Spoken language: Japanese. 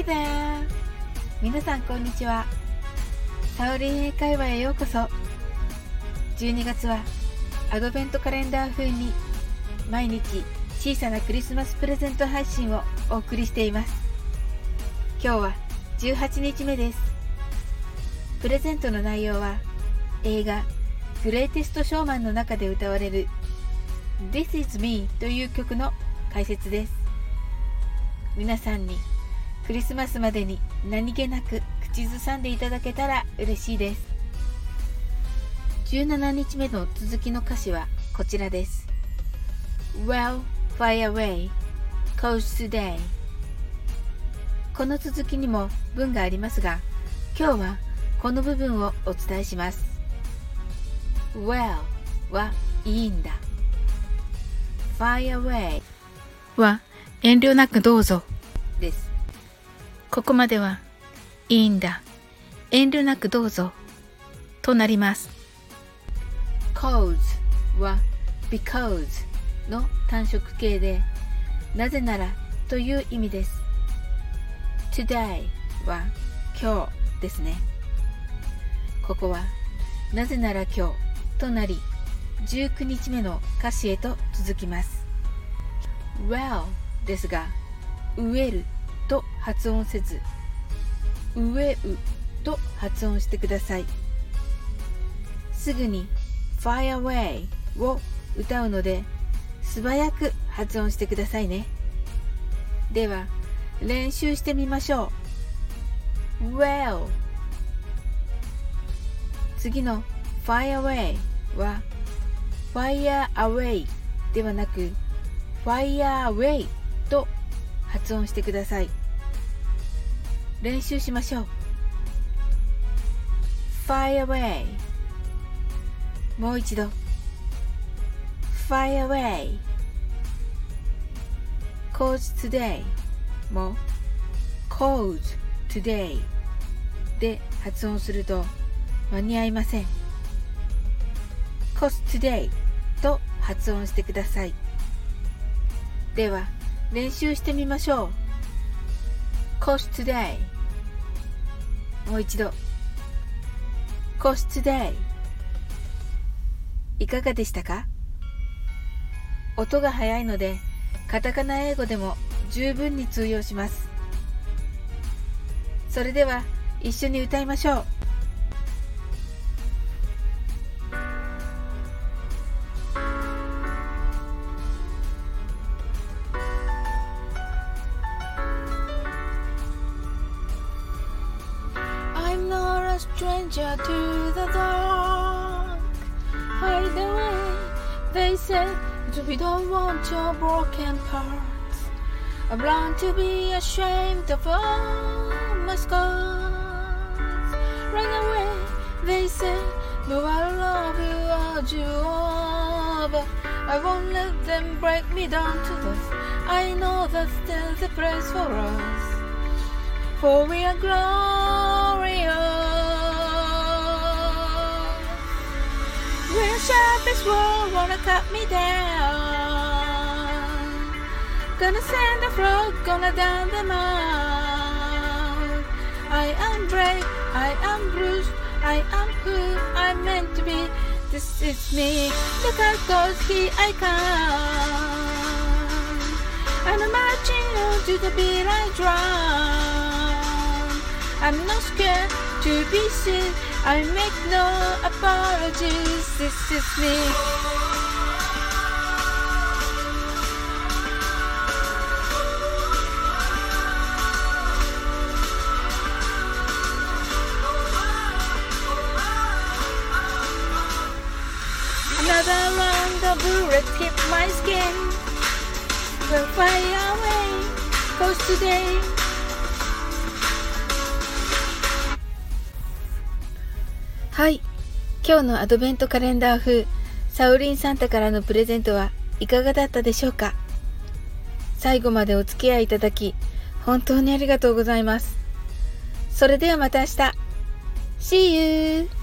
Hi there! 皆さんこんにちは。サウリン英会話へようこそ。12月はアドベントカレンダー風に毎日小さなクリスマスプレゼント配信をお送りしています。今日は18日目です。プレゼントの内容は映画グレイテストショーマンの中で歌われる This is me という曲の解説です。皆さんにクリスマスまでに何気なく口ずさんでいただけたら嬉しいです。17日目の続きの歌詞はこちらです。Well, fire away, cause today この続きにも文がありますが、今日はこの部分をお伝えします。Well はいいんだ。Fire away は遠慮なくどうぞです。ここまではいいんだ。遠慮なくどうぞとなります。cause は because の単色形でなぜならという意味です。today は今日ですね。ここはなぜなら今日となり19日目の歌詞へと続きます。well ですが、植えると発音せず、植えうと発音してください。すぐに fire away を歌うので、素早く発音してくださいね。では、練習してみましょう。well 次の fire away は fire away ではなく fire away と発音してください練習しましょう fire away もう一度 fire away cause today も cause today で発音すると間に合いません cause today と発音してくださいでは練習してみましょう cause today もう一度。cause today いかがでしたか？音が速いのでカタカナ英語でも十分に通用します。それでは一緒に歌いましょう。Stranger to the dark. Hide away, they say, we don't want your broken parts. I'm learned to be ashamed of all my scars. Run away, they say, no, I love you are, but I won't let them break me down to dust. I know that there's a place for us, for we are glorious. This world wanna cut me down. Gonna send the frog, gonna down the mouth. I am brave, I am bruised, I am who I'm meant to be. This is me, look out, cause here I come. I'm marching on to the beat I drum. I'm not scared to be seen. I make no apologies, this is me. Another round of bullets hit my skin. Will fly away, cause today はい。今日のアドベントカレンダー風、サウリンサンタからのプレゼントはいかがだったでしょうか？最後までお付き合いいただき、本当にありがとうございます。それではまた明日。See you!